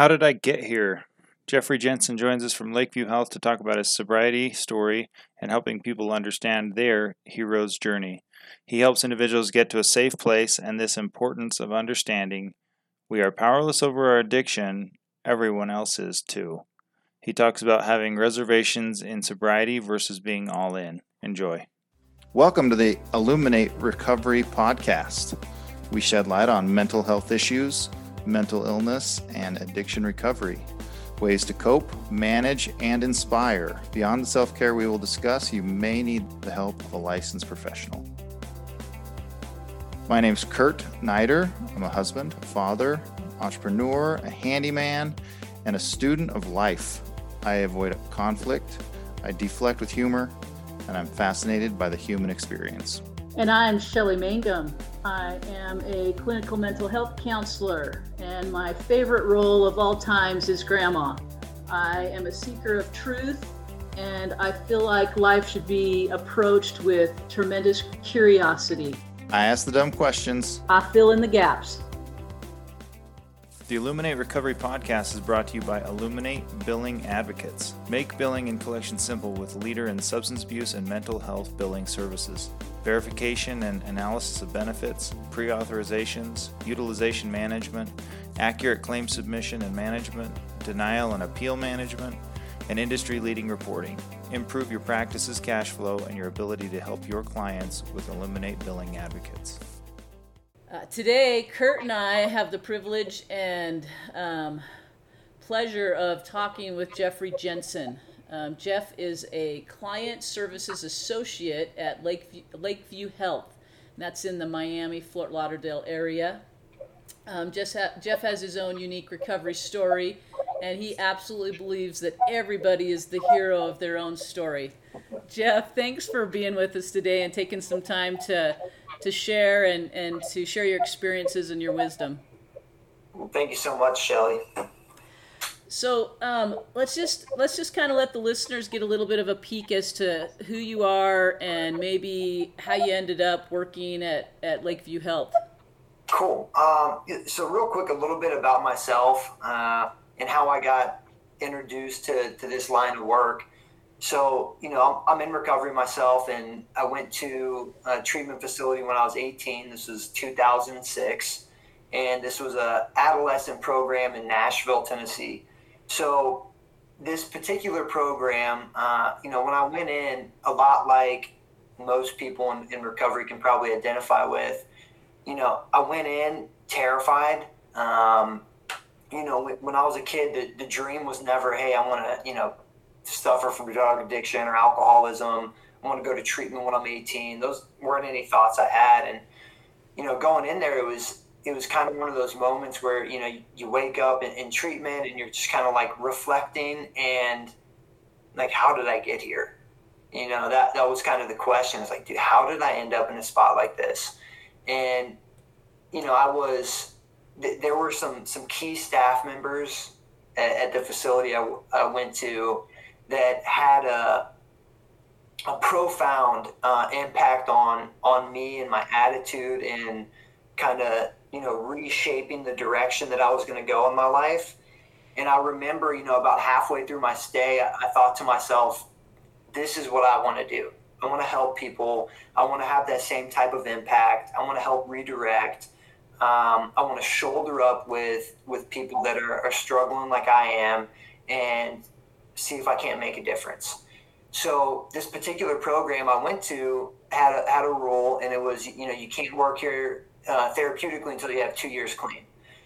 How did I get here? Jeffrey Jensen joins us from Lakeview Health to talk about his sobriety story and helping people understand their hero's journey. He helps individuals get to a safe place and this importance of understanding we are powerless over our addiction, everyone else is too. He talks about having reservations in sobriety versus being all in. Enjoy. Welcome to the Illuminate Recovery Podcast. We shed light on mental health issues, mental illness, and addiction recovery. Ways to cope, manage, and inspire. Beyond the self care we will discuss, you may need the help of a licensed professional. My name's Curt Neider. I'm a husband, a father, entrepreneur, a handyman, and a student of life. I avoid conflict, I deflect with humor, and I'm fascinated by the human experience. And I'm Shelley Mangum. I am a clinical mental health counselor, and my favorite role of all times is grandma. I am a seeker of truth, and I feel like life should be approached with tremendous curiosity. I ask the dumb questions. I fill in the gaps. The Illuminate Recovery Podcast is brought to you by Illuminate Billing Advocates. Make billing and collection simple with leader in substance abuse and mental health billing services. Verification and analysis of benefits, pre authorizations, utilization management, accurate claim submission and management, denial and appeal management, and industry leading reporting. Improve your practice's cash flow and your ability to help your clients with Illuminate Billing Advocates. Uh, today, Curt and I have the privilege and um, pleasure of talking with Jeffrey Jensen. Um, Jeff is a client services associate at Lakeview, Lakeview Health. that's in the Miami, Fort Lauderdale area. Um, Jeff, ha- Jeff has his own unique recovery story, and he absolutely believes that everybody is the hero of their own story. Jeff, thanks for being with us today and taking some time to to share and, and to share your experiences and your wisdom. Well, Thank you so much, Shelley. So um, let's just let's just kind of let the listeners get a little bit of a peek as to who you are and maybe how you ended up working at, at Lakeview Health. Cool. Um, so real quick, a little bit about myself uh, and how I got introduced to, to this line of work. So, you know, I'm, I'm, in recovery myself, and I went to a treatment facility when I was 18. This was 2006, and this was a adolescent program in Nashville, Tennessee. So, this particular program, uh, you know, when I went in, a lot like most people in, in, recovery can probably identify with, you know, I went in terrified. Um, you know, when I was a kid, the, the dream was never, hey, I want to, you know, suffer from drug addiction or alcoholism. I want to go to treatment when I'm 18. Those weren't any thoughts I had. And, you know, going in there, it was, it was kind of one of those moments where, you know, you wake up in, in treatment and you're just kind of like reflecting and like, how did I get here? You know, that, that was kind of the question. It's like, dude, how did I end up in a spot like this? And, you know, I was, there were some, some key staff members at, at the facility I, I went to that had a a profound uh, impact on on me and my attitude and kind of you know reshaping the direction that I was going to go in my life. And I remember, you know, about halfway through my stay, I, I thought to myself, "This is what I want to do. I want to help people. I want to have that same type of impact. I want to help redirect. Um, I want to shoulder up with with people that are, are struggling like I am, and see if I can't make a difference. So this particular program I went to had a, had a rule, and it was you know you can't work here uh, therapeutically until you have two years clean.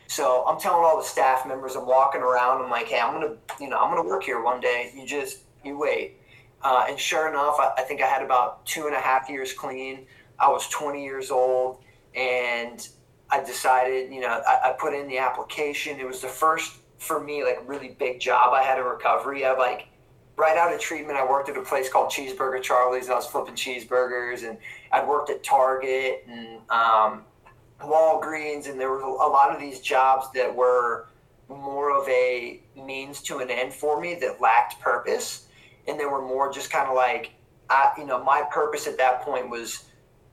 So I'm telling all the staff members, I'm walking around, I'm like, hey, I'm gonna you know I'm gonna work here one day. You just you wait. Uh, and sure enough, I, I think I had about two and a half years clean. I was 20 years old, and I decided, you know, I, I, put in the application. It was the first for me like really big job I had in recovery. I like right out of treatment, I worked at a place called Cheeseburger Charlie's. And I was flipping cheeseburgers, and I'd worked at Target and um, Walgreens, and there were a lot of these jobs that were more of a means to an end for me that lacked purpose, and they were more just kind of like, I, you know, my purpose at that point was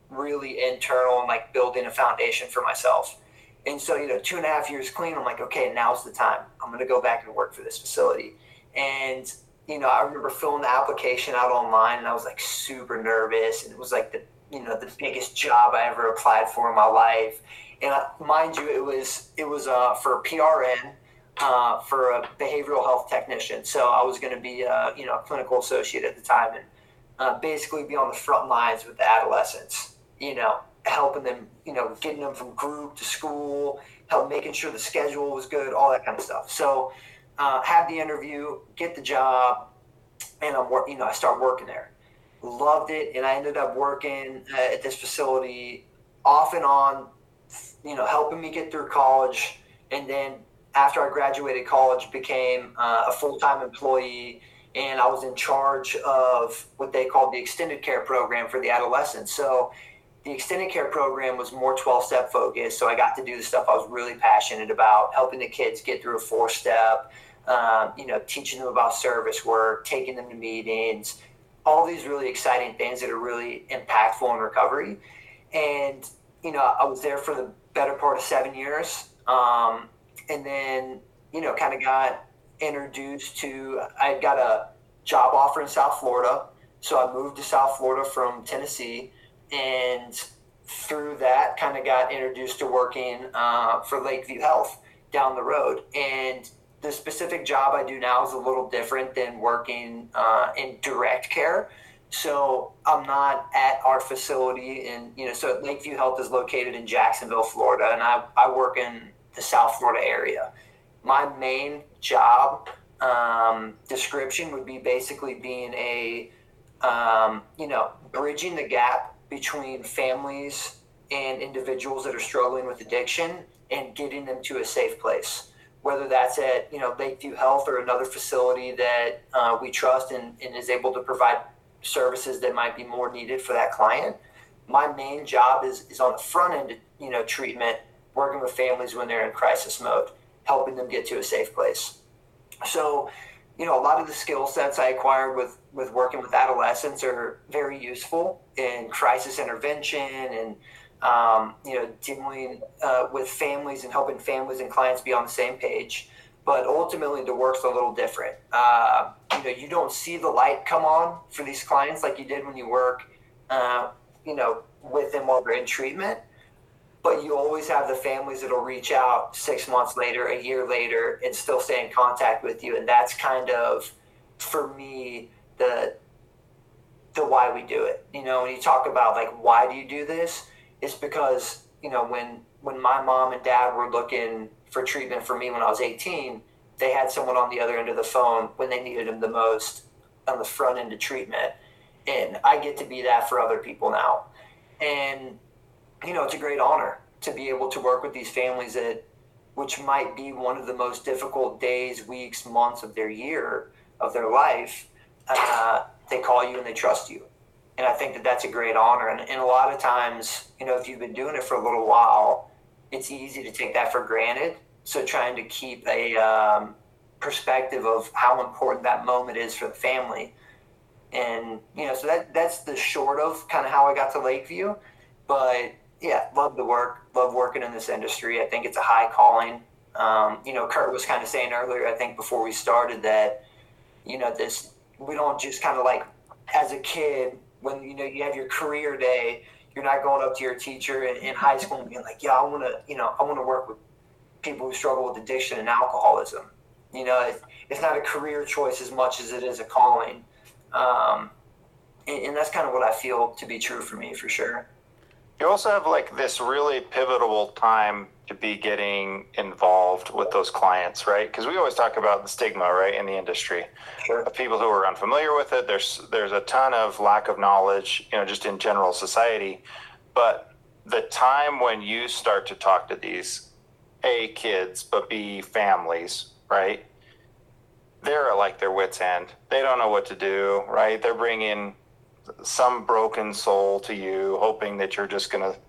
really internal and like building a foundation for myself. And so, you know, two and a half years clean, I'm like, okay, now's the time. I'm going to go back and work for this facility. And, you know, I remember filling the application out online and I was like super nervous. And it was like the, you know, the biggest job I ever applied for in my life. And I, mind you, it was, it was uh, for PRN. Uh, for a behavioral health technician, so I was going to be, uh, you know, a clinical associate at the time, and uh, basically be on the front lines with the adolescents. You know, helping them, you know, getting them from group to school, help making sure the schedule was good, all that kind of stuff. So, uh, have the interview, get the job, and I'm work. You know, I start working there. Loved it, and I ended up working uh, at this facility off and on. You know, helping me get through college, and then after I graduated college, became uh, a full time employee and I was in charge of what they called the extended care program for the adolescents. So the extended care program was more 12 step focused. So I got to do the stuff I was really passionate about, helping the kids get through a four step, um, you know, teaching them about service work, taking them to meetings, all these really exciting things that are really impactful in recovery. And, you know, I was there for the better part of seven years. Um, and then, you know, kind of got introduced to, I got a job offer in South Florida. So I moved to South Florida from Tennessee and through that kind of got introduced to working uh, for Lakeview Health down the road. And the specific job I do now is a little different than working uh, in direct care. So I'm not at our facility, and you know, so Lakeview Health is located in Jacksonville, Florida, and I, I work in the South Florida area. My main job um, description would be basically being a, um, you know, bridging the gap between families and individuals that are struggling with addiction and getting them to a safe place whether that's at you know Lakeview Health or another facility that uh, we trust and, and, is able to provide services that might be more needed for that client. My main job is, is on the front end, you know, treatment, working with families when they're in crisis mode, helping them get to a safe place. So, you know, a lot of the skill sets I acquired with with working with adolescents are very useful in crisis intervention and um, you know dealing uh, with families and helping families and clients be on the same page. But ultimately, the work's a little different. Uh, you know, you don't see the light come on for these clients like you did when you work, uh, you know, with them while they're in treatment but you always have the families that'll reach out six months later, a year later, and still stay in contact with you. And that's kind of, for me, the the why we do it. You know, when you talk about like why do you do this, it's because you know when when my mom and dad were looking for treatment for me when I was 18, they had someone on the other end of the phone when they needed them the most on the front end of treatment, and I get to be that for other people now, and you know, it's a great honor to be able to work with these families that, which might be one of the most difficult days, weeks, months of their year, of their life. Uh, they call you and they trust you. And I think that that's a great honor. And, and a lot of times, you know, if you've been doing it for a little while, it's easy to take that for granted. So trying to keep a um, perspective of how important that moment is for the family. And, you know, so that, that's the short of kind of how I got to Lakeview. But yeah, love the work, love working in this industry. I think it's a high calling. Um, you know, Curt was kind of saying earlier, I think before we started that, you know, this, we don't just kind of like, as a kid, when, you know, you have your career day, you're not going up to your teacher in, in high school and being like, yeah, I want to, you know, I want to work with people who struggle with addiction and alcoholism. You know, it's, it's not a career choice as much as it is a calling. Um, and, and that's kind of what I feel to be true for me for sure. You also have like this really pivotal time to be getting involved with those clients, right? Because we always talk about the stigma, right, in the industry sure. of people who are unfamiliar with it. There's there's a ton of lack of knowledge, you know, just in general society. But the time when you start to talk to these a kids, but b families, right? They're at like their wits end. They don't know what to do, right? They're bringing some broken soul to you, hoping that you're just going to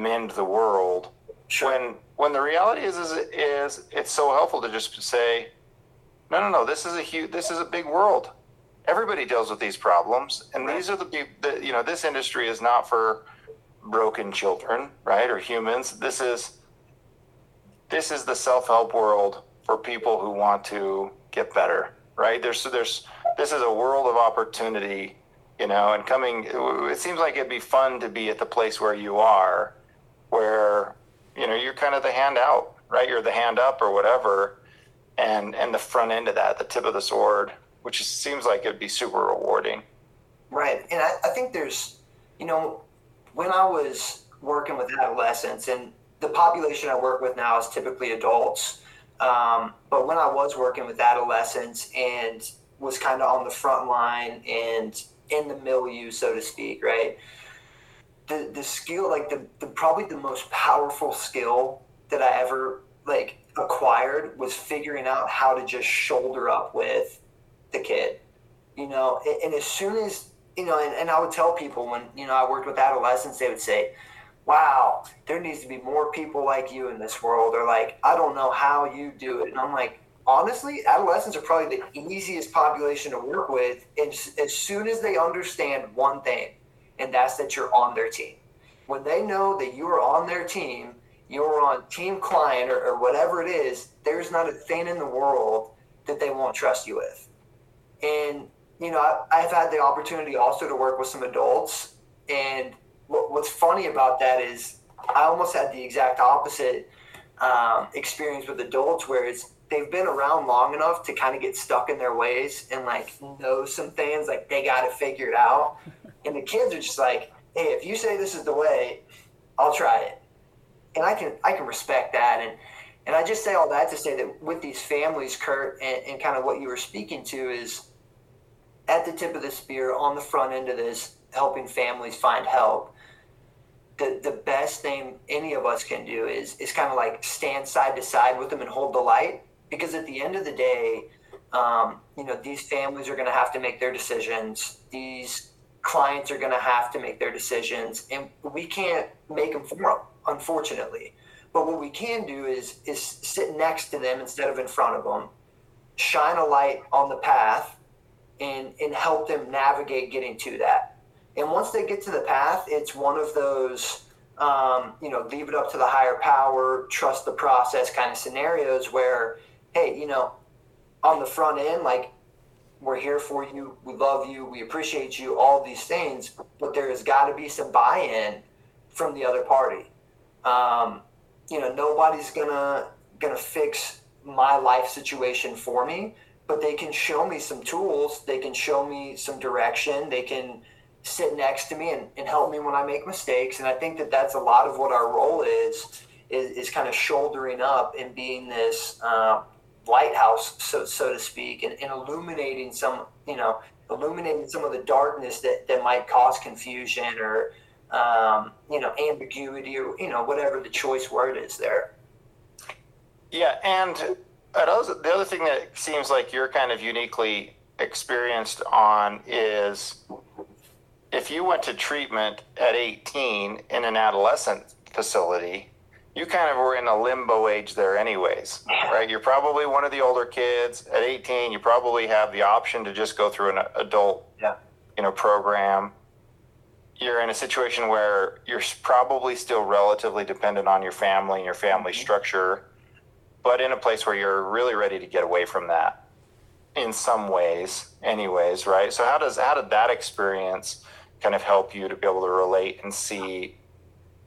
mend the world. Sure. When when the reality is, is is it's so helpful to just say, no, no, no. This is a huge. This is a big world. Everybody deals with these problems, and right. these are the people. You know, this industry is not for broken children, right, or humans. This is this is the self-help world for people who want to get better, right? There's there's this is a world of opportunity, you know, and coming it seems like it'd be fun to be at the place where you are where you know you're kind of the hand out, right? You're the hand up or whatever and and the front end of that, the tip of the sword, which seems like it'd be super rewarding. Right. And I, I think there's you know, when I was working with adolescents and the population I work with now is typically adults. Um, but when I was working with adolescents and was kind of on the front line and in the milieu, so to speak, right? The the skill, like the, the probably the most powerful skill that I ever like acquired was figuring out how to just shoulder up with the kid. You know, and, as soon as you know, and, and I would tell people when you know I worked with adolescents, they would say, wow, there needs to be more people like you in this world. Or like, I don't know how you do it. And I'm like, honestly, adolescents are probably the easiest population to work with. And as soon as they understand one thing, and that's that you're on their team. When they know that you are on their team, you're on team client or, or whatever it is, there's not a thing in the world that they won't trust you with. And, you know, I, I've had the opportunity also to work with some adults and what, what's funny about that is I almost had the exact opposite um, experience with adults, where it's they've been around long enough to kind of get stuck in their ways and like know some things, like they got to figure it out. And the kids are just like, hey, if you say this is the way, I'll try it. And I can I can respect that. And and I just say all that to say that with these families, Curt, and, and kind of what you were speaking to is at the tip of the spear on the front end of this, helping families find help the the best thing any of us can do is is kind of like stand side to side with them and hold the light because at the end of the day um, you know these families are going to have to make their decisions. These clients are going to have to make their decisions and we can't make them for them unfortunately. But what we can do is is sit next to them instead of in front of them shine a light on the path and and help them navigate getting to that. And once they get to the path, it's one of those, um, you know, leave it up to the higher power, trust the process kind of scenarios where, hey, you know, on the front end, like, we're here for you, we love you, we appreciate you, all these things, but there has got to be some buy in from the other party. Um, you know, nobody's gonna gonna fix my life situation for me, but they can show me some tools, they can show me some direction, they can sit next to me and, and help me when I make mistakes. And I think that that's a lot of what our role is, is, is kind of shouldering up and being this uh, lighthouse, so, so to speak, and, and illuminating some, you know, illuminating some of the darkness that, that might cause confusion or, um, you know, ambiguity or, you know, whatever the choice word is there. Yeah. And the other thing that seems like you're kind of uniquely experienced on is if you went to treatment at 18 in an adolescent facility, you kind of were in a limbo age there anyways, right? You're probably one of the older kids. At 18, you probably have the option to just go through an adult, yeah. you know, program. You're in a situation where you're probably still relatively dependent on your family and your family mm-hmm. structure, but in a place where you're really ready to get away from that in some ways anyways, right? So how does how did that experience kind of help you to be able to relate and see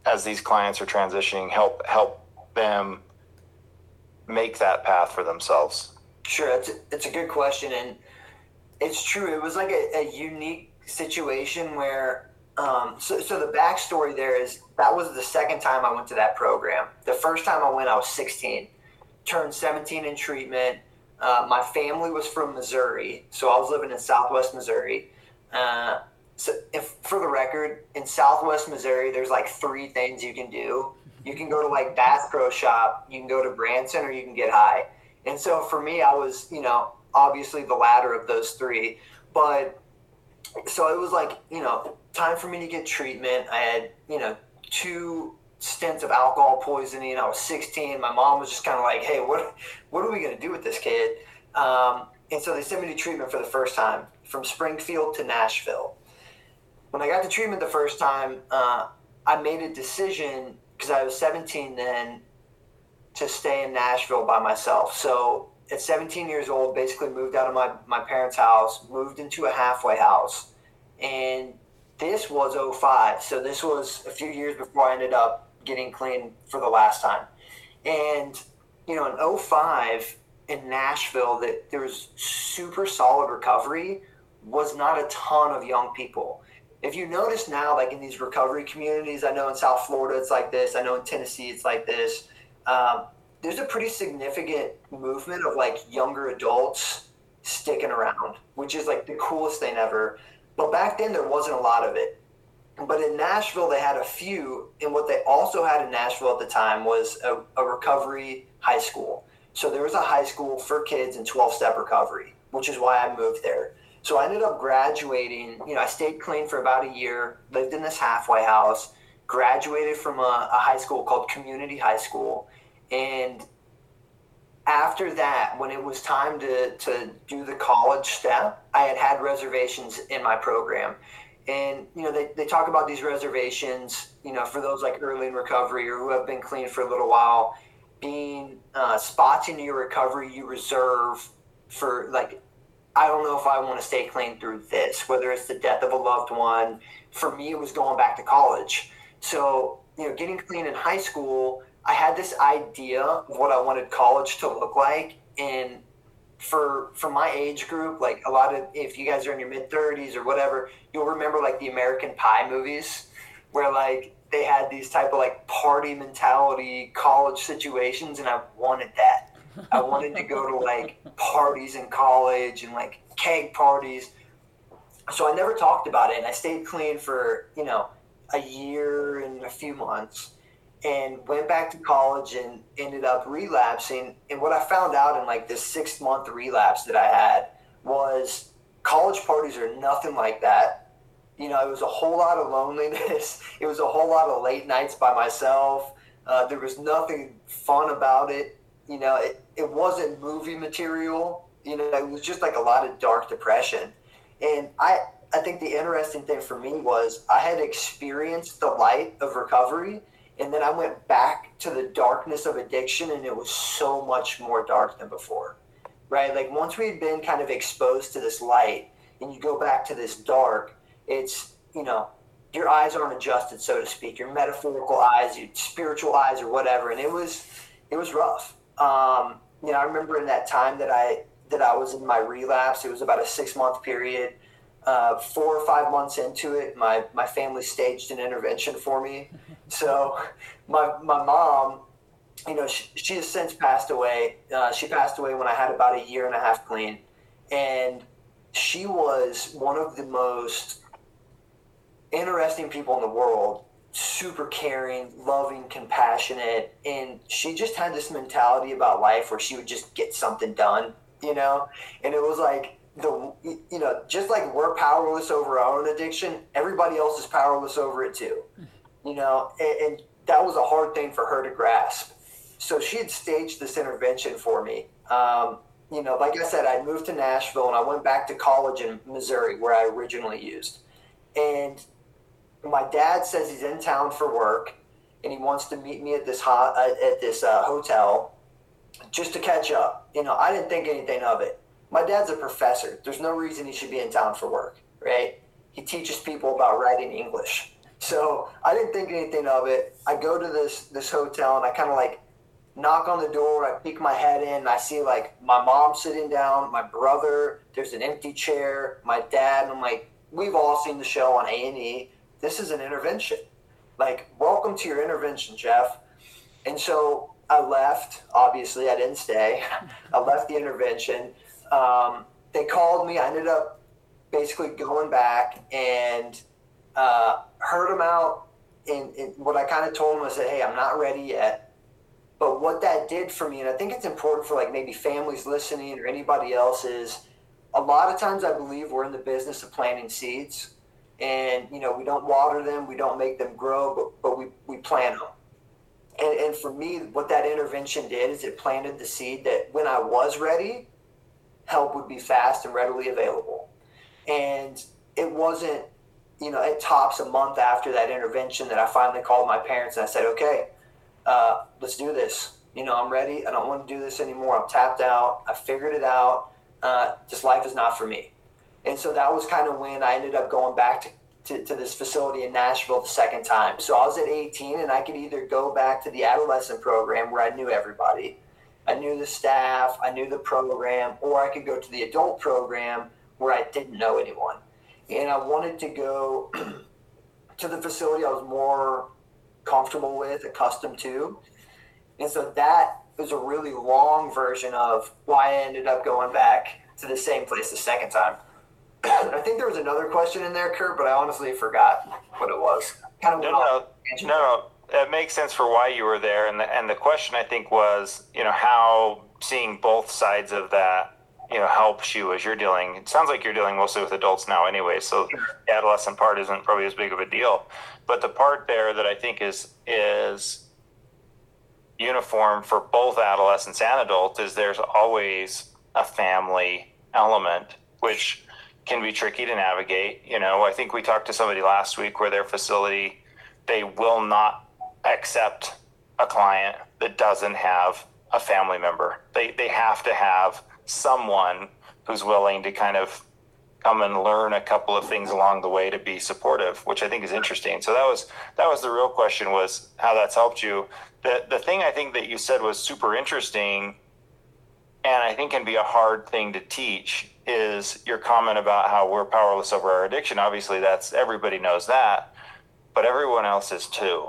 as these clients are transitioning help help them make that path for themselves? Sure it's a, it's a good question and it's true. It was like a, a unique situation where um, so, so the backstory there is that was the second time i went to that program. The first time i went i was 16 turned 17 in treatment. Uh, my family was from missouri so i was living in southwest missouri. Uh, so if for the record in southwest missouri there's like three things you can do. You can go to like bass pro shop you can go to branson or you can get high. And so for me i was you know obviously the latter of those three. But so it was like you know time for me to get treatment. I had you know two stints of alcohol poisoning. I was 16 my mom was just kind of like hey what what are we going to do with this kid? Um, and so they sent me to treatment for the first time from springfield to nashville when I got the treatment the first time, uh, I made a decision because I was 17 then to stay in Nashville by myself. So at 17 years old, basically moved out of my, my parents' house, moved into a halfway house. And this was 05. So this was a few years before I ended up getting clean for the last time. And, you know, in 05 in Nashville, that there was super solid recovery was not a ton of young people. If you notice now, like in these recovery communities, I know in South Florida it's like this, I know in Tennessee it's like this. Um, there's a pretty significant movement of like younger adults sticking around, which is like the coolest thing ever. But back then there wasn't a lot of it. But in Nashville they had a few, and what they also had in Nashville at the time was a, a recovery high school. So there was a high school for kids in 12 step recovery, which is why I moved there. So I ended up graduating. You know, I stayed clean for about a year, lived in this halfway house, graduated from a, a high school called Community High School. And after that, when it was time to, to do the college step, I had had reservations in my program. And, you know, they, they talk about these reservations, you know, for those like early in recovery or who have been clean for a little while, being uh, spots in your recovery you reserve for like I don't know if I want to stay clean through this, whether it's the death of a loved one. For me, it was going back to college. So, you know, getting clean in high school, I had this idea of what I wanted college to look like. And for for my age group, like a lot of if you guys are in your mid thirties or whatever, you'll remember like the American Pie movies where like they had these type of like party mentality college situations and I wanted that. I wanted to go to like parties in college and like keg parties. So I never talked about it and I stayed clean for, you know, a year and a few months and went back to college and ended up relapsing. And what I found out in like this six month relapse that I had was college parties are nothing like that. You know, it was a whole lot of loneliness. It was a whole lot of late nights by myself. Uh, there was nothing fun about it. You know, it, it wasn't movie material. You know, it was just like a lot of dark depression. And I, I think the interesting thing for me was I had experienced the light of recovery, and then I went back to the darkness of addiction, and it was so much more dark than before, right? Like once we'd been kind of exposed to this light, and you go back to this dark, it's you know your eyes aren't adjusted, so to speak, your metaphorical eyes, your spiritual eyes, or whatever, and it was it was rough. Um, you know, I remember in that time that I that I was in my relapse. It was about a six month period. Uh, four or five months into it, my my family staged an intervention for me. So, my my mom, you know, she, she has since passed away. Uh, she passed away when I had about a year and a half clean, and she was one of the most interesting people in the world super caring, loving, compassionate, and she just had this mentality about life where she would just get something done, you know? And it was like the you know, just like we're powerless over our own addiction, everybody else is powerless over it too. You know, and, and that was a hard thing for her to grasp. So she had staged this intervention for me. Um, you know, like I said, I moved to Nashville and I went back to college in Missouri where I originally used. And my dad says he's in town for work and he wants to meet me at this hot uh, at this uh, hotel just to catch up. You know, I didn't think anything of it. My dad's a professor. There's no reason he should be in town for work, right? He teaches people about writing English. So I didn't think anything of it. I go to this this hotel and I kind of like knock on the door. I peek my head in. I see like my mom sitting down, my brother. There's an empty chair. My dad. And I'm like, we've all seen the show on A and E this is an intervention. Like, welcome to your intervention, Jeff. And so I left. Obviously, I didn't stay. I left the intervention. Um, they called me. I ended up basically going back and uh, heard them out. And, and what I kind of told them was that, hey, I'm not ready yet. But what that did for me, and I think it's important for like maybe families listening or anybody else, is a lot of times I believe we're in the business of planting seeds and you know we don't water them we don't make them grow but, but we, we plant them and, and for me what that intervention did is it planted the seed that when i was ready help would be fast and readily available and it wasn't you know it tops a month after that intervention that i finally called my parents and i said okay uh, let's do this You know, I'm ready. I don't want to do this anymore. I'm tapped out. I figured it out. Uh, just life is not for me. And so that was kind of when I ended up going back to to, to this facility in Nashville the second time. So I was at 18 and I could either go back to the adolescent program where I knew everybody, I knew the staff, I knew the program, or I could go to the adult program where I didn't know anyone. And I wanted to go to the facility I was more comfortable with, accustomed to. And so that was a really long version of why I ended up going back to the same place the second time. I think there was another question in there, Curt, but I honestly forgot what it was. Kind of no, no, no, no. It makes sense for why you were there, and the and the question I think was, you know, how seeing both sides of that, you know, helps you as you're dealing. It sounds like you're dealing mostly with adults now, anyway. So the adolescent part isn't probably as big of a deal, but the part there that I think is is uniform for both adolescents and adults is there's always a family element, which can be tricky to navigate. You know, I think we talked to somebody last week where their facility, they will not accept a client that doesn't have a family member. They, they have to have someone who's willing to kind of come and learn a couple of things along the way to be supportive, which I think is interesting. So that was that was the real question was how that's helped you. The the thing I think that you said was super interesting and I think can be a hard thing to teach is your comment about how we're powerless over our addiction. Obviously, that's everybody knows that, but everyone else is too,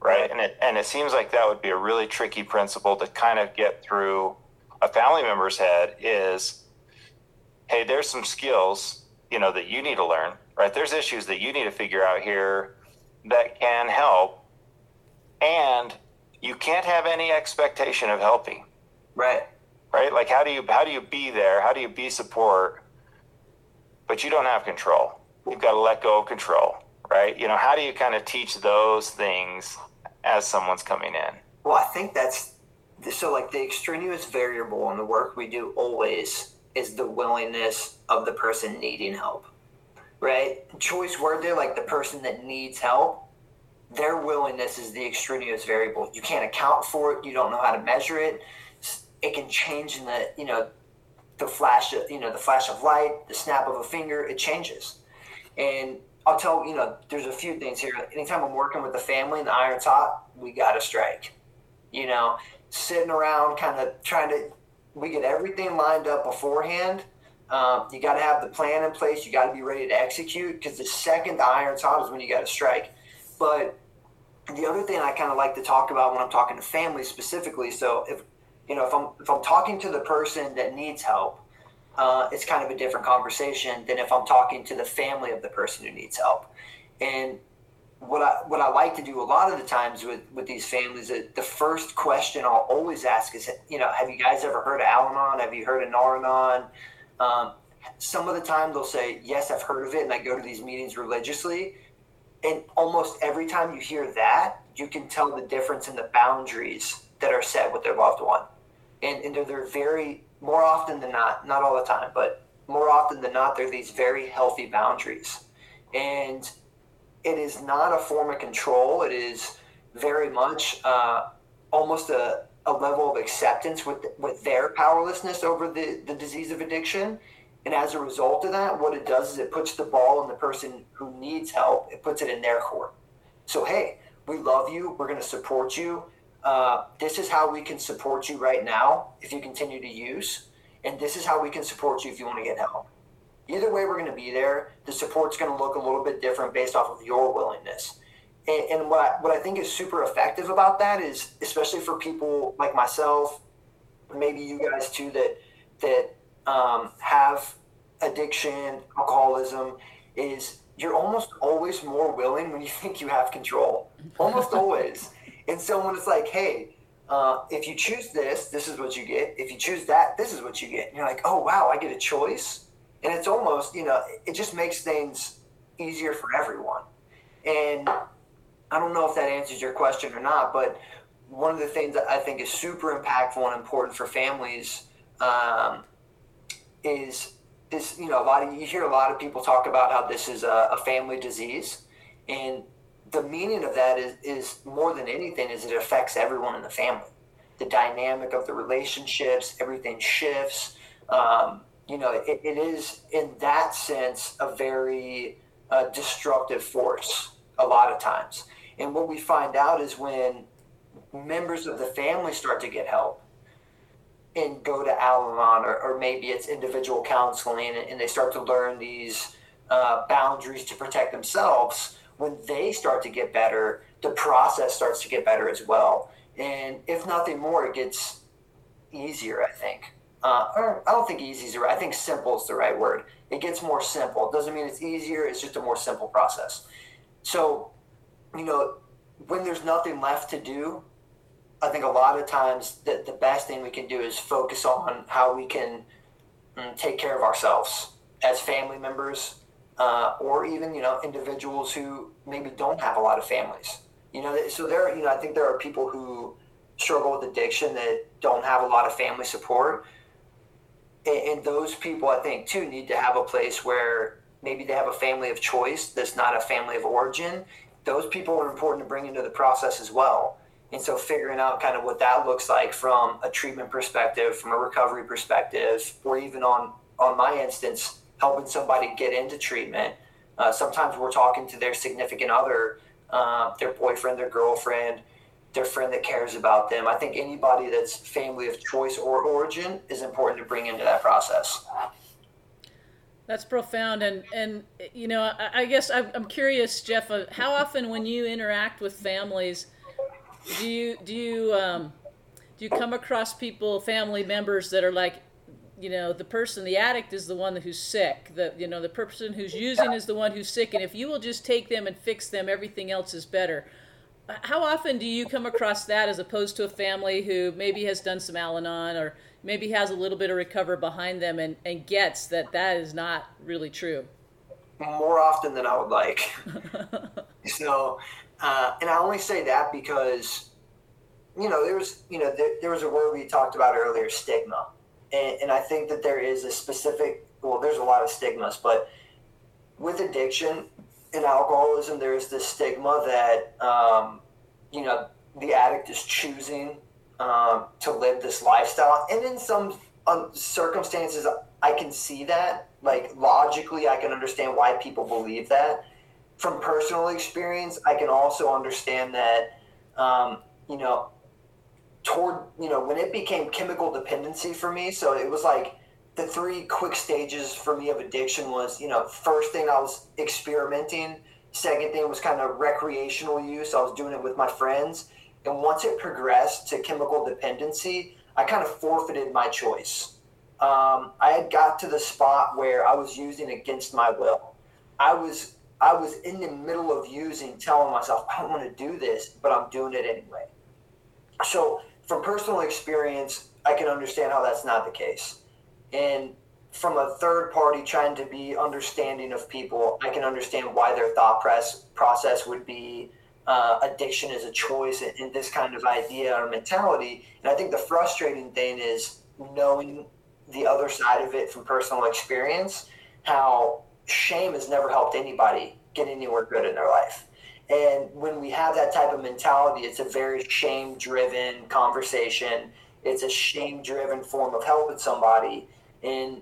right? And it and it seems like that would be a really tricky principle to kind of get through a family member's head. Is hey, there's some skills you know that you need to learn, right? There's issues that you need to figure out here that can help, and you can't have any expectation of helping, right? Right? Like how do you how do you be there? How do you be support? But you don't have control. You've got to let go of control, right? You know, how do you kind of teach those things as someone's coming in? Well, I think that's so like the extraneous variable in the work we do always is the willingness of the person needing help. Right? Choice word there, like the person that needs help, their willingness is the extraneous variable. You can't account for it, you don't know how to measure it it can change in the you know the flash of you know the flash of light, the snap of a finger, it changes. And I'll tell you know there's a few things here. Anytime I'm working with the family and the iron's hot, we got to strike. You know, sitting around kind of trying to we get everything lined up beforehand. Um, you got to have the plan in place. You got to be ready to execute because the second the iron's hot is when you got to strike. But the other thing I kind of like to talk about when I'm talking to families specifically. So if you know, if I'm if I'm talking to the person that needs help, uh, it's kind of a different conversation than if I'm talking to the family of the person who needs help. And what I what I like to do a lot of the times with with these families, the first question I'll always ask is, you know, have you guys ever heard of Al-Anon? Have you heard of Nar-Anon? Um, some of the time they'll say, yes, I've heard of it, and I go to these meetings religiously. And almost every time you hear that, you can tell the difference in the boundaries that are set with their loved one and, and they're, they're very more often than not, not all the time, but more often than not, they're these very healthy boundaries. And it is not a form of control. It is very much uh, almost a, a level of acceptance with, with their powerlessness over the, the disease of addiction. And as a result of that, what it does is it puts the ball in the person who needs help, it puts it in their court. So, hey, we love you. We're going to support you uh, this is how we can support you right now if you continue to use, and this is how we can support you if you want to get help. Either way, we're going to be there. The support's going to look a little bit different based off of your willingness. And, and what, I, what I think is super effective about that is, especially for people like myself, maybe you guys too, that that um, have addiction, alcoholism, is you're almost always more willing when you think you have control. Almost always. And so when it's like, hey, uh, if you choose this, this is what you get. If you choose that, this is what you get. And you're like, oh, wow, I get a choice. And it's almost, you know, it just makes things easier for everyone. And I don't know if that answers your question or not, but one of the things that I think is super impactful and important for families um, is this, you know, a lot of, you hear a lot of people talk about how this is a, a family disease. And the meaning of that is, is more than anything is it affects everyone in the family. the dynamic of the relationships, everything shifts. Um, you know, it, it is in that sense a very uh, destructive force a lot of times. And what we find out is when members of the family start to get help and go to Al Anon, or, or maybe it's individual counseling, and, and they start to learn these uh, boundaries to protect themselves. When they start to get better, the process starts to get better as well. And if nothing more, it gets easier, I think. Uh, or I don't think easy is the right. I think simple is the right word. It gets more simple. It doesn't mean it's easier. It's just a more simple process. So, you know, when there's nothing left to do, I think a lot of times the, the best thing we can do is focus on how we can um, take care of ourselves as family members, uh, or even you know individuals who maybe don't have a lot of families. You know, so there, you know, I think there are people who struggle with addiction that don't have a lot of family support, and, and those people, I think, too, need to have a place where maybe they have a family of choice that's not a family of origin. Those people are important to bring into the process as well and so figuring out kind of what that looks like from a treatment perspective, from a recovery perspective, or even on on my instance, helping somebody get into treatment. Uh, sometimes we're talking to their significant other, uh, their boyfriend, their girlfriend, their friend that cares about them. I think anybody that's family of choice or origin is important to bring into that process. That's profound, and and you know, I, I guess I'm, curious, Jeff. How often, when you interact with families, do you do you um, do you come across people, family members that are like, you know, the person, the addict is the one who's sick. The you know the person who's using is the one who's sick, and if you will just take them and fix them, everything else is better. How often do you come across that as opposed to a family who maybe has done some Al-Anon or maybe has a little bit of recover behind them and, and gets that that is not really true? More often than I would like. so uh, and I only say that because, you know, there was, you know, there, there was a word we talked about earlier, stigma. And, and I think that there is a specific, well, there's a lot of stigmas, but with addiction and alcoholism, there is this stigma that, um, you know, the addict is choosing um, to live this lifestyle. And in some um, circumstances, I can see that. Like, logically, I can understand why people believe that from personal experience, I can also understand that, um, you know, toward, you know, when it became chemical dependency for me, so it was like the three quick stages for me of addiction was, you know, first thing I was experimenting, second thing was kind of recreational use. I was doing it with my friends. And once it progressed to chemical dependency, I kind of forfeited my choice. Um, I had got to the spot where I was using against my will. I was I was in the middle of using, telling myself, I don't want to do this, but I'm doing it anyway. So, from personal experience, I can understand how that's not the case. And from a third party trying to be understanding of people, I can understand why their thought press, process would be uh, addiction is a choice and, this kind of idea or mentality. And I think the frustrating thing is knowing the other side of it from personal experience, how shame has never helped anybody get anywhere good in their life. And when we have that type of mentality, it's a very shame driven conversation. It's a shame driven form of helping somebody. And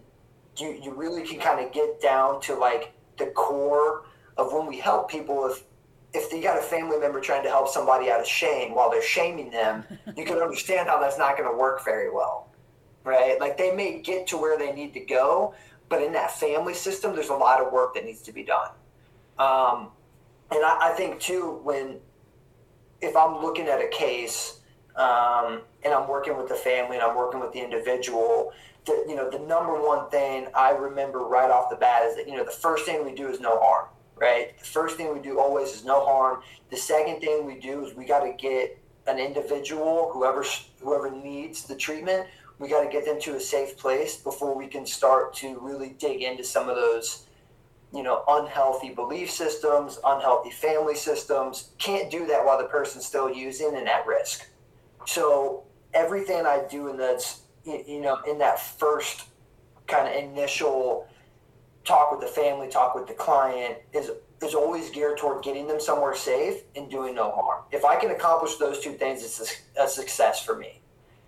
you, you really can kind of get down to like the core of when we help people. If, if you got a family member trying to help somebody out of shame while they're shaming them, you can understand how that's not going to work very well. Right? Like they may get to where they need to go, but in that family system, there's a lot of work that needs to be done. Um, and I, I, think too, when if I'm looking at a case um, and I'm working with the family and I'm working with the individual, the, you know, the number one thing I remember right off the bat is that you know the first thing we do is no harm, right? The first thing we do always is no harm. The second thing we do is we got to get an individual, whoever whoever needs the treatment, we got to get them to a safe place before we can start to really dig into some of those you know unhealthy belief systems unhealthy family systems can't do that while the person's still using and at risk. So everything i do in that's you know in that first kind of initial talk with the family talk with the client is is always geared toward getting them somewhere safe and doing no harm. If i can accomplish those two things it's a, a success for me.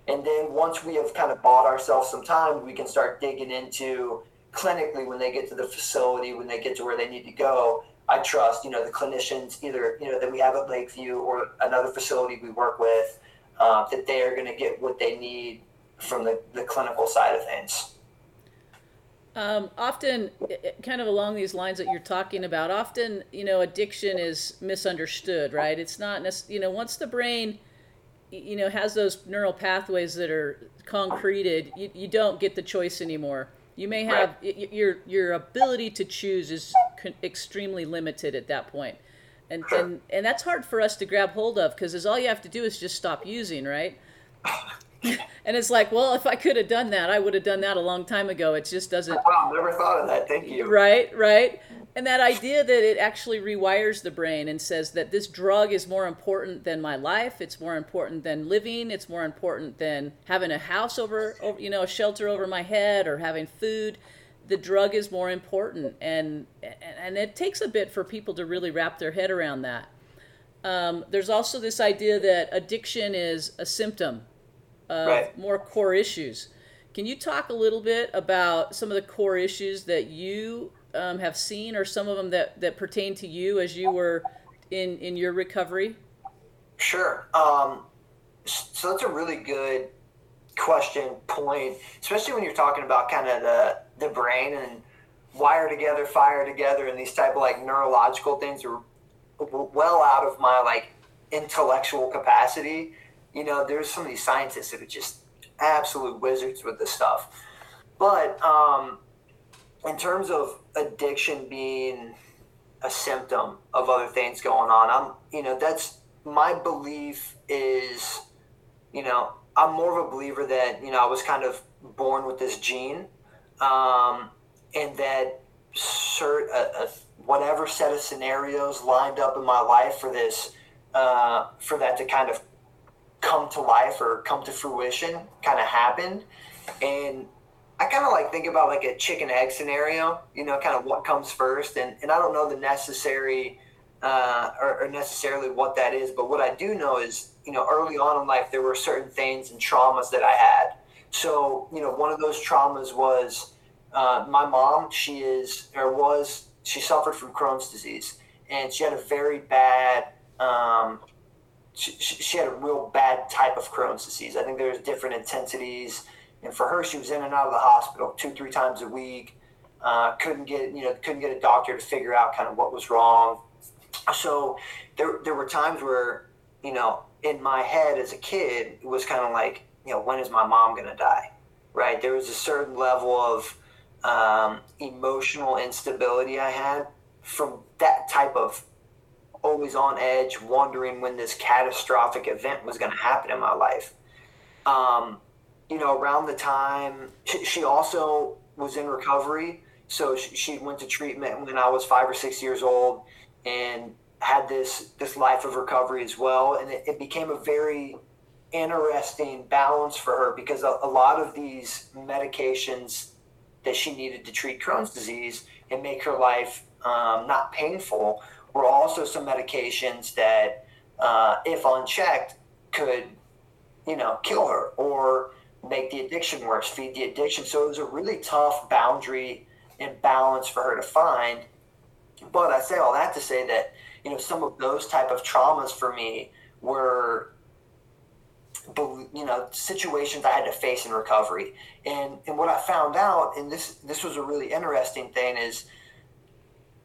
And then once we have kind of bought ourselves some time, we can start digging into clinically when they get to the facility, when they get to where they need to go. I trust, you know, the clinicians either, you know, that we have at Lakeview or another facility we work with, uh, that they are going to get what they need from the, the clinical side of things. Um, often, kind of along these lines that you're talking about, often, you know, addiction is misunderstood, right? It's not, you know, once the brain, you know, has those neural pathways that are concreted, you, you don't get the choice anymore. You may have right. your your ability to choose is extremely limited at that point, and sure. and and that's hard for us to grab hold of because all you have to do is just stop using, right? and it's like, well, if I could have done that, I would have done that a long time ago. It just doesn't. Wow, never thought of that. Thank you. Right, right. And that idea that it actually rewires the brain and says that this drug is more important than my life, it's more important than living, it's more important than having a house over, over you know, a shelter over my head or having food. The drug is more important, and and it takes a bit for people to really wrap their head around that. Um, there's also this idea that addiction is a symptom of right. more core issues. Can you talk a little bit about some of the core issues that you um, have seen, or some of them that, that pertain to you as you were in, in your recovery? Sure. Um, so that's a really good question, point, especially when you're talking about kind of the, the brain and wire together, fire together, and these type of like neurological things are well out of my like intellectual capacity you know, there's some of these scientists that are just absolute wizards with this stuff. But um, in terms of addiction being a symptom of other things going on, I'm, you know, that's my belief is, you know, I'm more of a believer that, you know, I was kind of born with this gene um, and that cert, a, whatever set of scenarios lined up in my life for this, uh, for that to kind of come to life or come to fruition kind of happened. And I kind of like think about like a chicken egg scenario, you know, kind of what comes first. And, and I don't know the necessary uh, or, or, necessarily what that is, but what I do know is, you know, early on in life, there were certain things and traumas that I had. So, you know, one of those traumas was uh, my mom, she is, or was, she suffered from Crohn's disease and she had a very bad um, she, she had a real bad type of Crohn's disease. I think there's different intensities, and for her, she was in and out of the hospital two, three times a week. Uh, couldn't get you know couldn't get a doctor to figure out kind of what was wrong. So there there were times where you know in my head as a kid it was kind of like you know when is my mom gonna die, right? There was a certain level of um, emotional instability I had from that type of always on edge, wondering when this catastrophic event was going to happen in my life. Um, you know, around the time she, also was in recovery, so she, she, went to treatment when I was five or six years old, and had this this life of recovery as well. And it, it became a very interesting balance for her because a, a lot of these medications that she needed to treat Crohn's disease and make her life um, not painful were also some medications that, uh, if unchecked, could, you know, kill her or make the addiction worse, feed the addiction. So it was a really tough boundary and balance for her to find. But I say all that to say that, you know, some of those type of traumas for me were you know situations I had to face in recovery. And and what I found out, and this this was a really interesting thing, is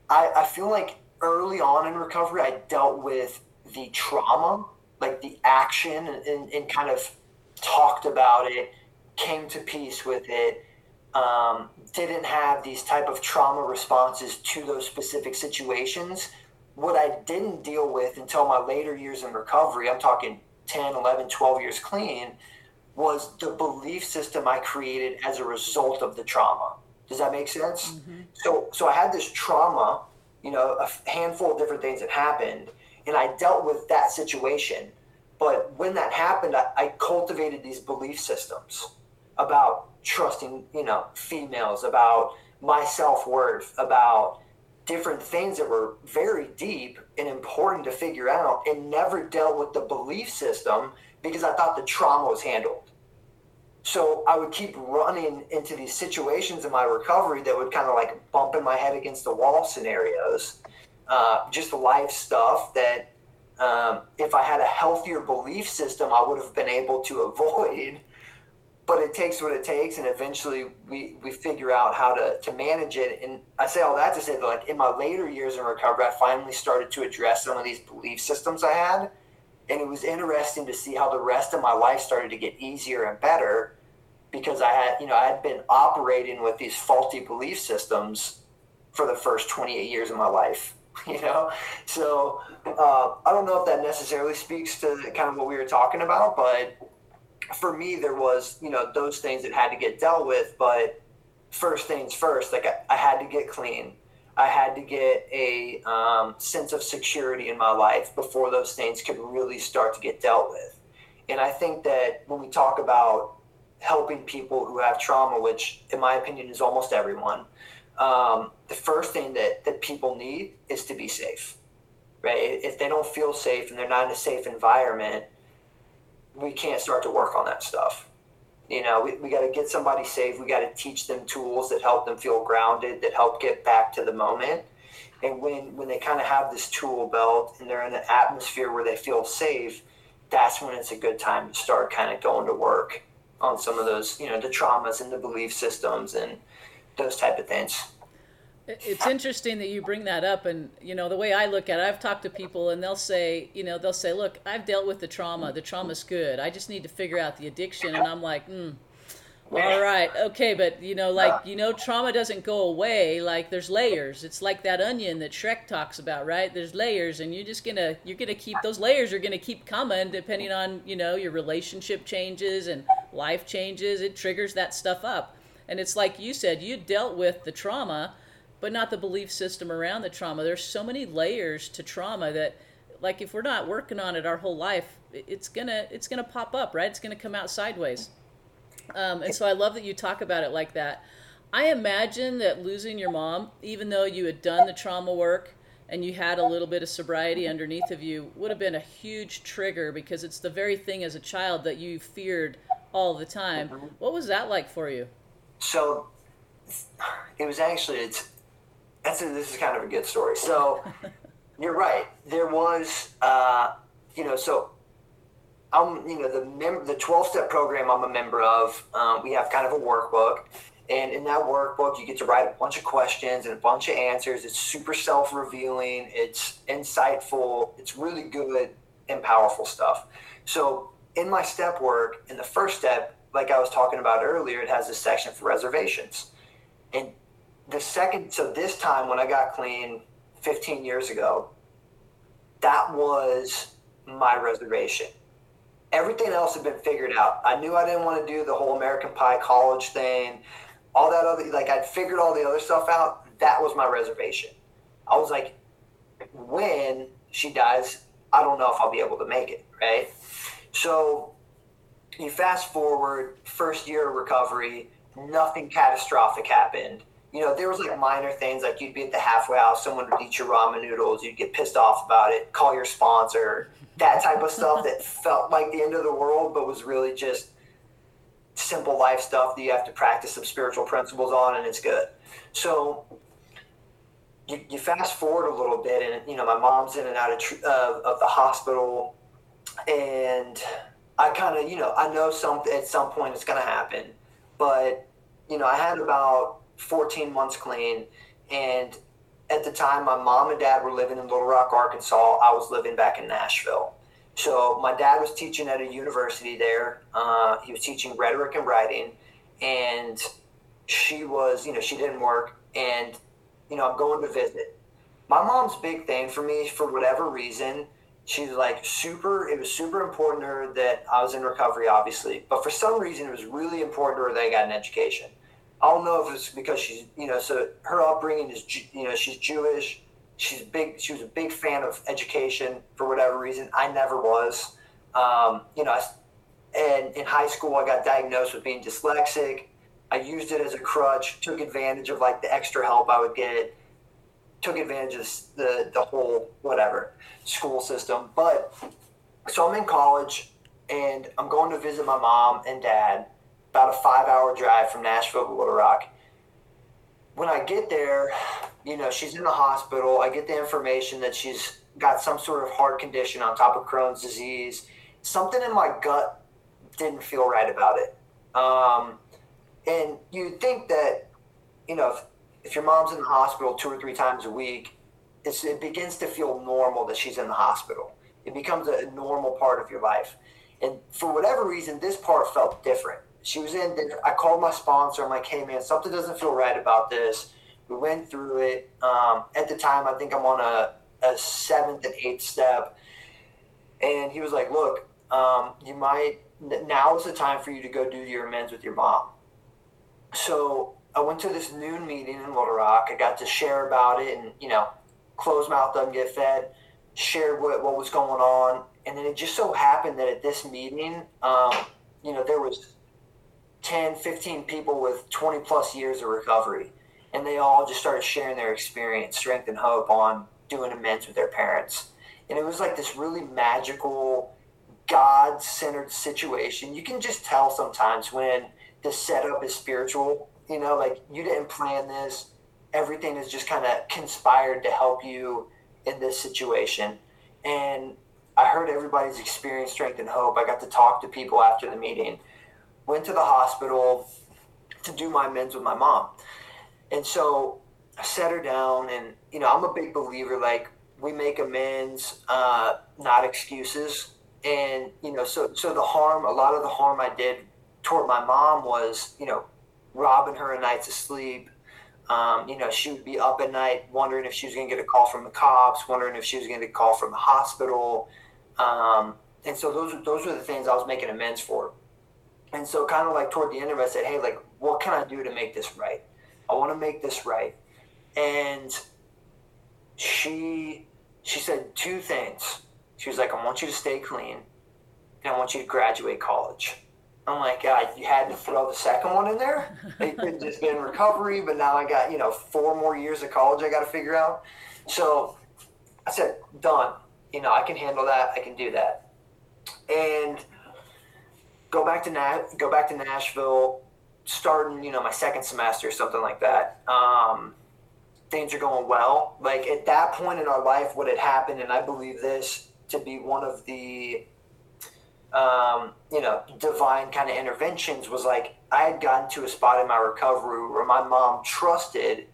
I, I feel like early on in recovery, I dealt with the trauma, like the action, and, and kind of talked about it, came to peace with it. Um, didn't have these type of trauma responses to those specific situations. What I didn't deal with until my later years in recovery, I'm talking 10, 11, 12 years clean, was the belief system I created as a result of the trauma. Does that make sense? Mm-hmm. So, so I had this trauma you know, a handful of different things that happened, and I dealt with that situation. But when that happened, I, I cultivated these belief systems about trusting, you know, females, about my self worth, about different things that were very deep and important to figure out, and never dealt with the belief system because I thought the trauma was handled. so I would keep running into these situations in my recovery that would kind of like bump in my head against the wall scenarios, uh, just life stuff that um, if I had a healthier belief system, I would have been able to avoid. But it takes what it takes, and eventually we, we figure out how to, to manage it. And I say all that to say that, like in my later years in recovery, I finally started to address some of these belief systems I had and it was interesting to see how the rest of my life started to get easier and better because I had, you know, I had been operating with these faulty belief systems for the first 28 years of my life, you know? So uh, I don't know if that necessarily speaks to kind of what we were talking about, but for me, there was, you know, those things that had to get dealt with. But first things first, like I, I had to get clean. I had to get a um, sense of security in my life before those things could really start to get dealt with. And I think that when we talk about helping people who have trauma, which in my opinion is almost everyone, um, the first thing that, that people need is to be safe, right? If they don't feel safe and they're not in a safe environment, we can't start to work on that stuff. You know, we, we got to get somebody safe. We got to teach them tools that help them feel grounded, that help get back to the moment. And when, when they kind of have this tool belt and they're in an atmosphere where they feel safe, that's when it's a good time to start kind of going to work on some of those, you know, the traumas and the belief systems and those type of things. It's interesting that you bring that up, and you know the way I look at it. I've talked to people, and they'll say, you know, they'll say, "Look, I've dealt with the trauma. The trauma's good. I just need to figure out the addiction." And I'm like, mm, "All right, okay, but you know, like you know, trauma doesn't go away. Like there's layers. It's like that onion that Shrek talks about, right? There's layers, and you're just gonna you're gonna keep those layers are gonna keep coming depending on you know your relationship changes and life changes. It triggers that stuff up, and it's like you said, you dealt with the trauma." but not the belief system around the trauma. There's so many layers to trauma that like if we're not working on it our whole life, it's gonna it's gonna pop up, right? It's gonna come out sideways. Um, and so I love that you talk about it like that. I imagine that losing your mom, even though you had done the trauma work and you had a little bit of sobriety underneath of you, would have been a huge trigger because it's the very thing as a child that you feared all the time. What was that like for you? So it was actually it's that's a, this is kind of a good story. So you're right. There was, uh, you know, so I'm, you know, the mem- the 12 step program I'm a member of. Um, we have kind of a workbook, and in that workbook, you get to write a bunch of questions and a bunch of answers. It's super self revealing. It's insightful. It's really good and powerful stuff. So in my step work, in the first step, like I was talking about earlier, it has a section for reservations. And the second, so this time when I got clean 15 years ago, that was my reservation. Everything else had been figured out. I knew I didn't want to do the whole American Pie college thing, all that other, like I'd figured all the other stuff out. That was my reservation. I was like, when she dies, I don't know if I'll be able to make it, right? So you fast forward, first year of recovery, nothing catastrophic happened you know, there was like minor things like you'd be at the halfway house, someone would eat your ramen noodles, you'd get pissed off about it, call your sponsor, that type of stuff that felt like the end of the world, but was really just simple life stuff that you have to practice some spiritual principles on, and it's good. So you, you fast forward a little bit, and you know, my mom's in and out of, uh, of the hospital, and I kind of, you know, I know some at some point it's going to happen, but you know, I had about 14 months clean. And at the time, my mom and dad were living in Little Rock, Arkansas. I was living back in Nashville. So my dad was teaching at a university there. Uh, he was teaching rhetoric and writing. And she was, you know, she didn't work. And, you know, I'm going to visit. My mom's big thing for me, for whatever reason, she's like super it was super important to her that i was in recovery obviously but for some reason it was really important to her that i got an education I don't know if it's because she's, you know, so her upbringing is, you know, she's Jewish. She's big. She was a big fan of education for whatever reason. I never was. Um, you know, I, and in high school, I got diagnosed with being dyslexic. I used it as a crutch. Took advantage of like the extra help I would get. Took advantage of the the whole whatever school system. But so I'm in college, and I'm going to visit my mom and dad about a five hour drive from Nashville to Little Rock. When I get there, you know, she's in the hospital. I get the information that she's got some sort of heart condition on top of Crohn's disease. Something in my gut didn't feel right about it. Um, and you think that, you know, if, your mom's in the hospital two or three times a week, it begins to feel normal that she's in the hospital. It becomes a normal part of your life. And for whatever reason, this part felt different. She was in, I called my sponsor. I'm like, hey, man, something doesn't feel right about this. We went through it. Um, at the time, I think I'm on a, a seventh and eighth step. And he was like, look, um, you might, now is the time for you to go do your amends with your mom. So I went to this noon meeting in Little Rock. I got to share about it and, you know, close mouth doesn't get fed, shared what, what was going on. And then it just so happened that at this meeting, um, you know, there was 10, 15 people with 20 plus years of recovery. And they all just started sharing their experience, strength, and hope on doing amends with their parents. And it was like this really magical, God centered situation. You can just tell sometimes when the setup is spiritual, you know, like you didn't plan this everything is just kind of conspired to help you in this situation. And I heard everybody's experience, strength, and hope. I got to talk to people after the meeting. Went to the hospital to do my amends with my mom. And so I set her down, and, you know, I'm a big believer like, we make amends, uh, not excuses. And, you know, so, so the harm, a lot of the harm I did toward my mom was, you know, robbing her a nights of sleep, um, you know, she would be up at night wondering if she was going to get a call from the cops, wondering if she was going to get a call from the hospital. Um, and so those, those were the things I was making amends for. And so kind of like toward the end of it, I said, hey, like, what can I do to make this right? I want to make this right. And she, she said two things. She was like, I want you to stay clean and I want you to graduate college. I'm like, God, you had to throw the second one in there. It could just been recovery, but now I got, you know, four more years of college I got to figure out. So I said, done. You know, I can handle that. I can do that. And go back to Na- go back to Nashville, starting, you know, my second semester or something like that. Um, things are going well. Like at that point in our life, what had happened, and I believe this to be one of the um, you know, divine kind of interventions was like I had gotten to a spot in my recovery where my mom trusted,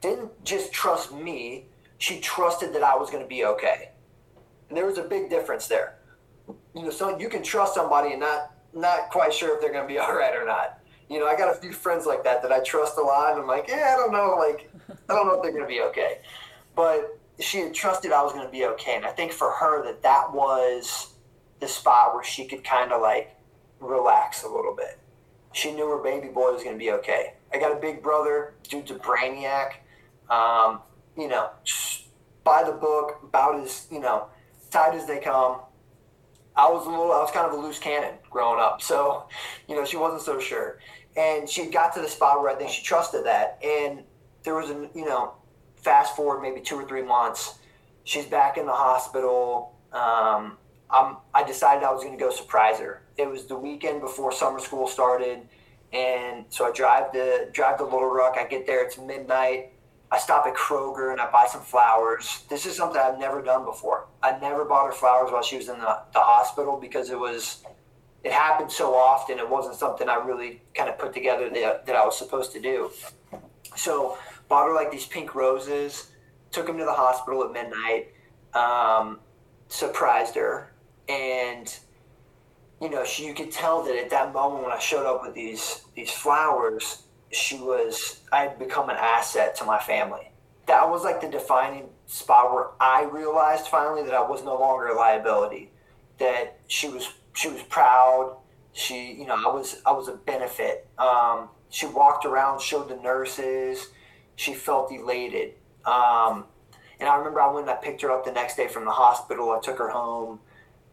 didn't just trust me, she trusted that I was going to be okay. And there was a big difference there. You know, so you can trust somebody and not not quite sure if they're going to be all right or not. You know, I got a few friends like that that I trust a lot, and I'm like, yeah, I don't know, like, I don't know if they're going to be okay. But she had trusted I was going to be okay, and I think for her that that was the spot where she could kind of like relax a little bit. She knew her baby boy was going to be okay. I got a big brother, dude's a brainiac. Um, you know, by the book, about as you know, tight as they come. I was a little, I was kind of a loose cannon growing up, so you know, she wasn't so sure. And she got to the spot where I think she trusted that. And there was a, you know, fast forward maybe two or three months, she's back in the hospital. Um, um, I decided I was going to go surprise her. It was the weekend before summer school started, and so I drive to drive to Little Rock. I get there, it's midnight. I stop at Kroger and I buy some flowers. This is something I've never done before. I never bought her flowers while she was in the, the hospital because it was it happened so often. It wasn't something I really kind of put together that, that I was supposed to do. So bought her like these pink roses. Took him to the hospital at midnight. Um, surprised her and you know, she, you could tell that at that moment when I showed up with these these flowers, she was I had become an asset to my family. That was like the defining spot where I realized finally that I was no longer a liability. That she was she was proud. She you know I was I was a benefit. Um, she walked around, showed the nurses. She felt elated. Um, and I remember I went and I picked her up the next day from the hospital. I took her home.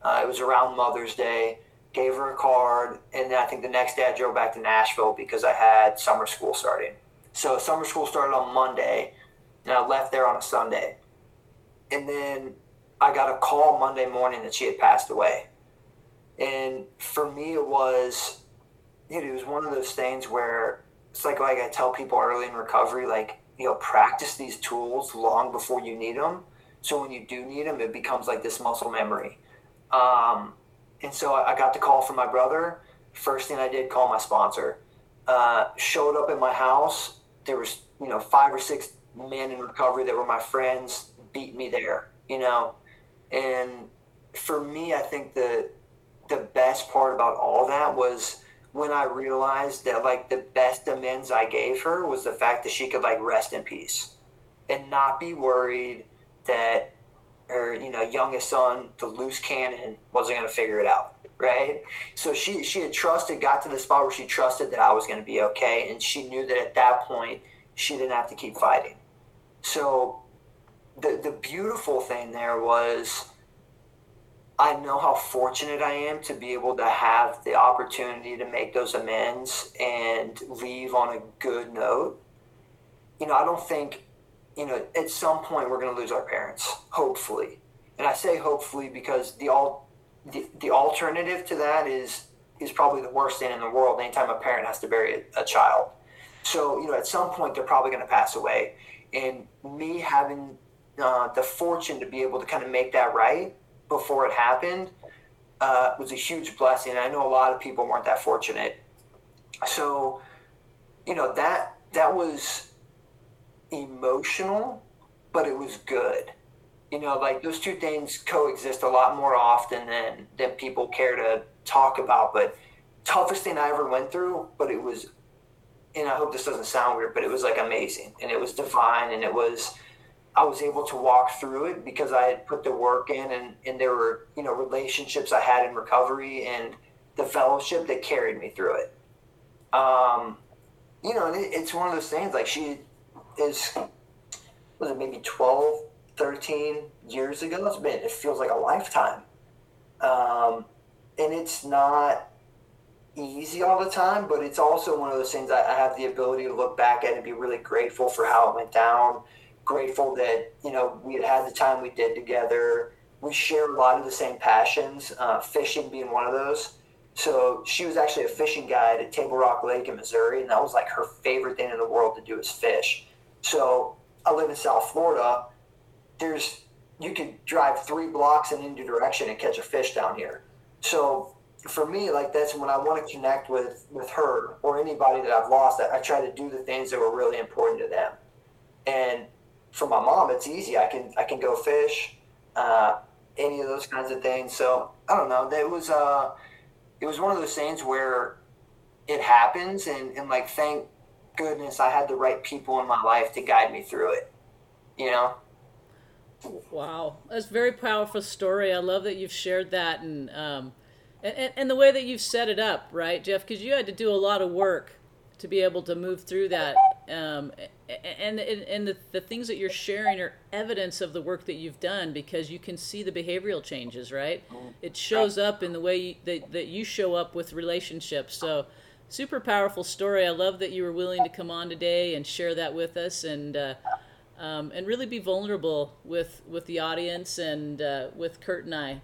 Uh, it was around Mother's Day. Gave her a card, and then I think the next day I drove back to Nashville because I had summer school starting. So summer school started on Monday, and I left there on a Sunday. And then I got a call Monday morning that she had passed away. And for me, it was it was one of those things where it's like like I tell people early in recovery, like you know, practice these tools long before you need them. So when you do need them, it becomes like this muscle memory. Um, and so I got the call from my brother. First thing I did, call my sponsor. Uh, showed up at my house. There was you know five or six men in recovery that were my friends. Beat me there, you know, and for me, I think the the best part about all that was when I realized that like the best amends I gave her was the fact that she could like rest in peace and not be worried that her you know youngest son, the loose cannon, wasn't going to figure it out. Right. So she she had trusted, got to the spot where she trusted that I was going to be okay, and she knew that at that point she didn't have to keep fighting. So the the beautiful thing there was I know how fortunate I am to be able to have the opportunity to make those amends and leave on a good note. You know, I don't think, you know, at some point we're going to lose our parents, hopefully. And I say hopefully because the all the, the alternative to that is is probably the worst thing in the world anytime a parent has to bury a, a child. So, you know, at some point they're probably going to pass away. And me having uh, the fortune to be able to kind of make that right before it happened uh, was a huge blessing. I know a lot of people weren't that fortunate. So, you know that that was emotional, but it was good. You know, like those two things coexist a lot more often than than people care to talk about. But toughest thing I ever went through, but it was, and I hope this doesn't sound weird, but it was like amazing and it was divine and it was I was able to walk through it because I had put the work in and, and there were, you know, relationships I had in recovery and the fellowship that carried me through it. Um, you know, it, it's one of those things like she is, was it maybe 12, 13 years ago? It's been, it feels like a lifetime. Um, and it's not easy all the time, but it's also one of those things I, I have the ability to look back at and be really grateful for how it went down grateful that you know we had had the time we did together. We share a lot of the same passions, uh, fishing being one of those. So she was actually a fishing guide at Table Rock Lake in Missouri, and that was like her favorite thing in the world to do is fish. So I live in South Florida. There's you could drive three blocks in any direction and catch a fish down here. So for me, like that's when I want to connect with with her or anybody that I've lost. I, I try to do the things that were really important to them. And for my mom, it's easy. I can I can go fish, uh, any of those kinds of things. So I don't know. It was uh, it was one of those things where it happens, and and like thank goodness I had the right people in my life to guide me through it. You know. Wow, that's a very powerful story. I love that you've shared that and um, and, and the way that you've set it up, right, Jeff? Because you had to do a lot of work to be able to move through that. Um, and and, and the, the things that you're sharing are evidence of the work that you've done because you can see the behavioral changes, right? It shows up in the way you, that, that you show up with relationships. So, super powerful story. I love that you were willing to come on today and share that with us and. Uh, um, and really be vulnerable with with the audience and uh, with Curt and I.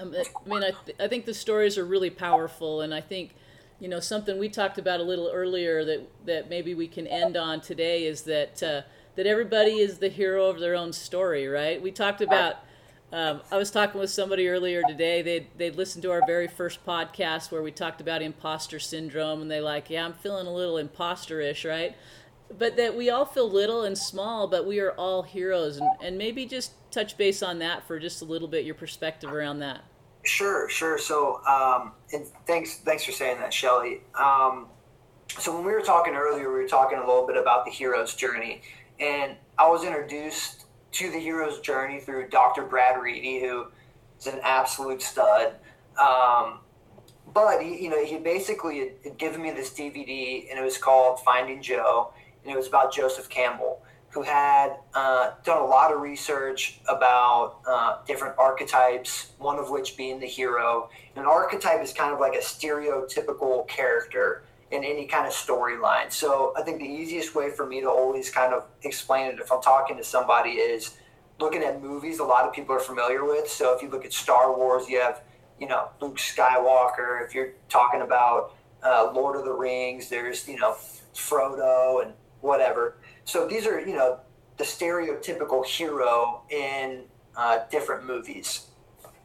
Um, I mean, I, th- I think the stories are really powerful, and I think you know something we talked about a little earlier that that maybe we can end on today is that uh, that everybody is the hero of their own story right we talked about um, I was talking with somebody earlier today. They they listened to our very first podcast where we talked about imposter syndrome, and they like, yeah, I'm feeling a little imposterish, right? But that we all feel little and small, but we are all heroes, and, and maybe just touch base on that for just a little bit, your perspective around that. Sure, sure. So, um, and thanks, thanks for saying that, Shelley. Um, so when we were talking earlier, we were talking a little bit about the hero's journey, and I was introduced to the hero's journey through Dr. Brad Reedy, who is an absolute stud. Um, but he, you know, he basically had given me this DVD, and it was called Finding Joe, and it was about Joseph Campbell who had uh, done a lot of research about uh, different archetypes, one of which being the hero. And an archetype is kind of like a stereotypical character in any kind of storyline. So I think the easiest way for me to always kind of explain it if I'm talking to somebody is looking at movies a lot of people are familiar with. So if you look at Star Wars, you have, you know, Luke Skywalker. If you're talking about uh, Lord of the Rings. There's you know Frodo and whatever. So these are you know the stereotypical hero in uh, different movies.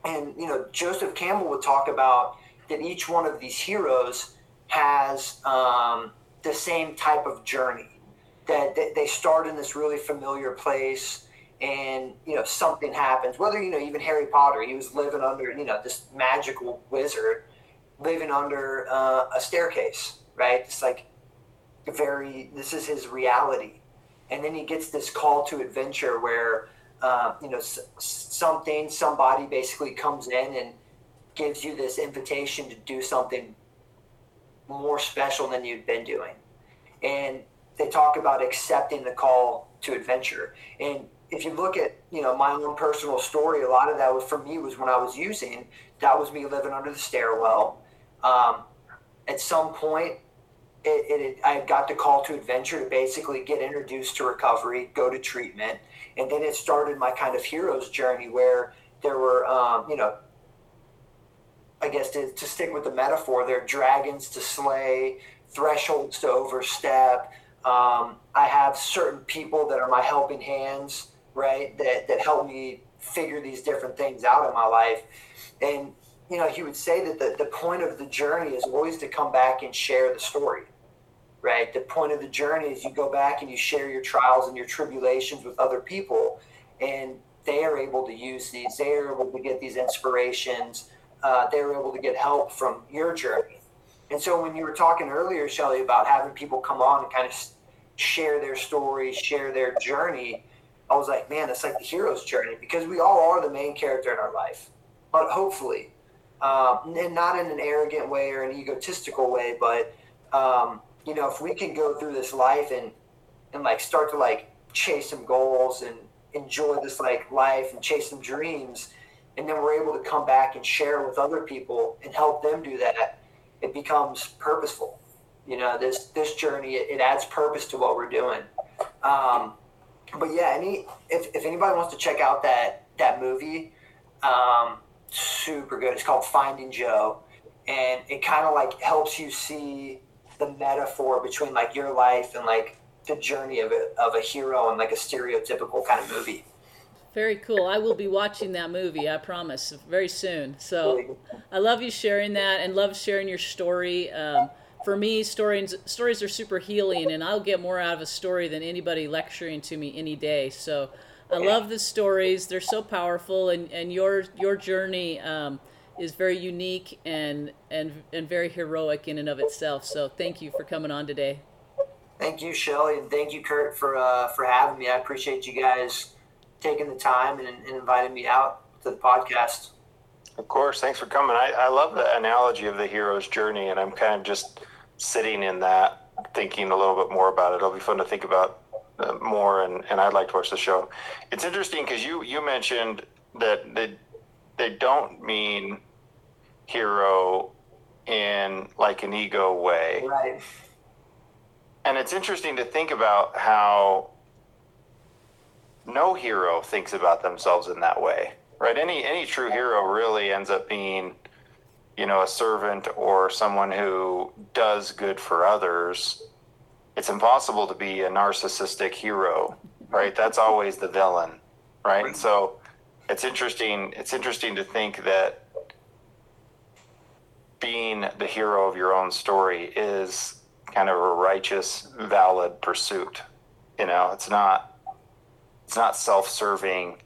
And you know Joseph Campbell would talk about that each one of these heroes has um, the same type of journey. That, they start in this really familiar place and you know something happens. Whether you know even harry potter he was living under you know this magical wizard living under uh, a staircase right? It's like very this is his reality. And then he gets this call to adventure where uh, you know s- something somebody basically comes in and gives you this invitation to do something more special than you've been doing and they talk about accepting the call to adventure and if you look at you know my own personal story, a lot of that was for me was when I was using. That was me living under the stairwell. Um, at some point, it, it, I got the call to adventure to basically get introduced to recovery, go to treatment, and then it started my kind of hero's journey where there were um, you know. I guess to, to stick with the metaphor, there are dragons to slay, thresholds to overstep. Um, I have certain people that are my helping hands right? That that helped me figure these different things out in my life. And you know, he would say that the, the point of the journey is always to come back and share the story. Right? The point of the journey is you go back and you share your trials and your tribulations with other people and they are able to use these, they are able to get these inspirations, uh, they were able to get help from your journey. And so when you were talking earlier, Shelley, about having people come on and kind of share their story, share their journey, I was like, man, it's like the hero's journey because we all are the main character in our life, but hopefully, um, and not in an arrogant way or an egotistical way, but um, you know, if we can go through this life and and like start to like chase some goals and enjoy this like life and chase some dreams, and then we're able to come back and share with other people and help them do that, it becomes purposeful. You know, this this journey it, it adds purpose to what we're doing. Um, but yeah, any if, if anybody wants to check out that that movie, um, super good. It's called Finding Joe, and it kind of like helps you see the metaphor between like your life and like the journey of a, of a hero and like a stereotypical kind of movie. Very cool. I will be watching that movie, I promise, very soon. So I love you sharing that and love sharing your story. Um, for me, stories stories are super healing, and I'll get more out of a story than anybody lecturing to me any day. So, I love the stories; they're so powerful, and, and your your journey um, is very unique and and and very heroic in and of itself. So, thank you for coming on today. Thank you, Shelley, and thank you, Curt, for uh, for having me. I appreciate you guys taking the time and, and inviting me out to the podcast. Of course, thanks for coming. I, I love the analogy of the hero's journey, and I'm kind of just sitting in that, thinking a little bit more about it. It'll be fun to think about uh, more, and, and I'd like to watch the show. It's interesting because you you mentioned that they they don't mean hero in like an ego way, right? And it's interesting to think about how no hero thinks about themselves in that way, right? Any any true hero really ends up being you know, a servant or someone who does good for others, it's impossible to be a narcissistic hero, right? That's always the villain, right? And so it's interesting. It's interesting to think that being the hero of your own story is kind of a righteous, valid pursuit. You know, it's not it's not self-serving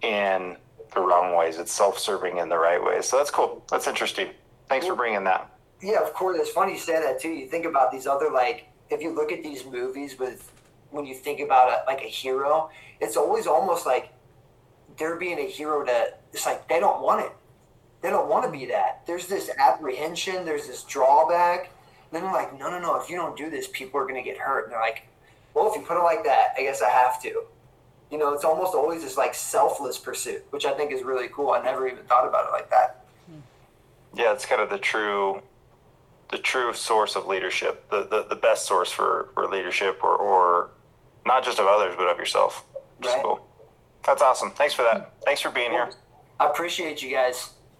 in the wrong ways. It's self-serving in the right ways. So that's cool. That's interesting. Thanks for bringing that. Yeah, of course. It's funny you say that too. You think about these other like, if you look at these movies with, when you think about a, like a hero, it's always almost like they're being a hero to. It's like they don't want it. They don't want to be that. There's this apprehension. There's this drawback. Then they're like, no, no, no. If you don't do this, people are going to get hurt. And they're like, well, if you put it like that, I guess I have to you know, it's almost always this like selfless pursuit, which I think is really cool. I never even thought about it like that. Hmm. Yeah, it's kind of the true, the true source of leadership, the the, the best source for, for leadership, or or not just of others, but of yourself. Right. Cool. That's awesome. Thanks for that. Thanks for being here. I appreciate you guys.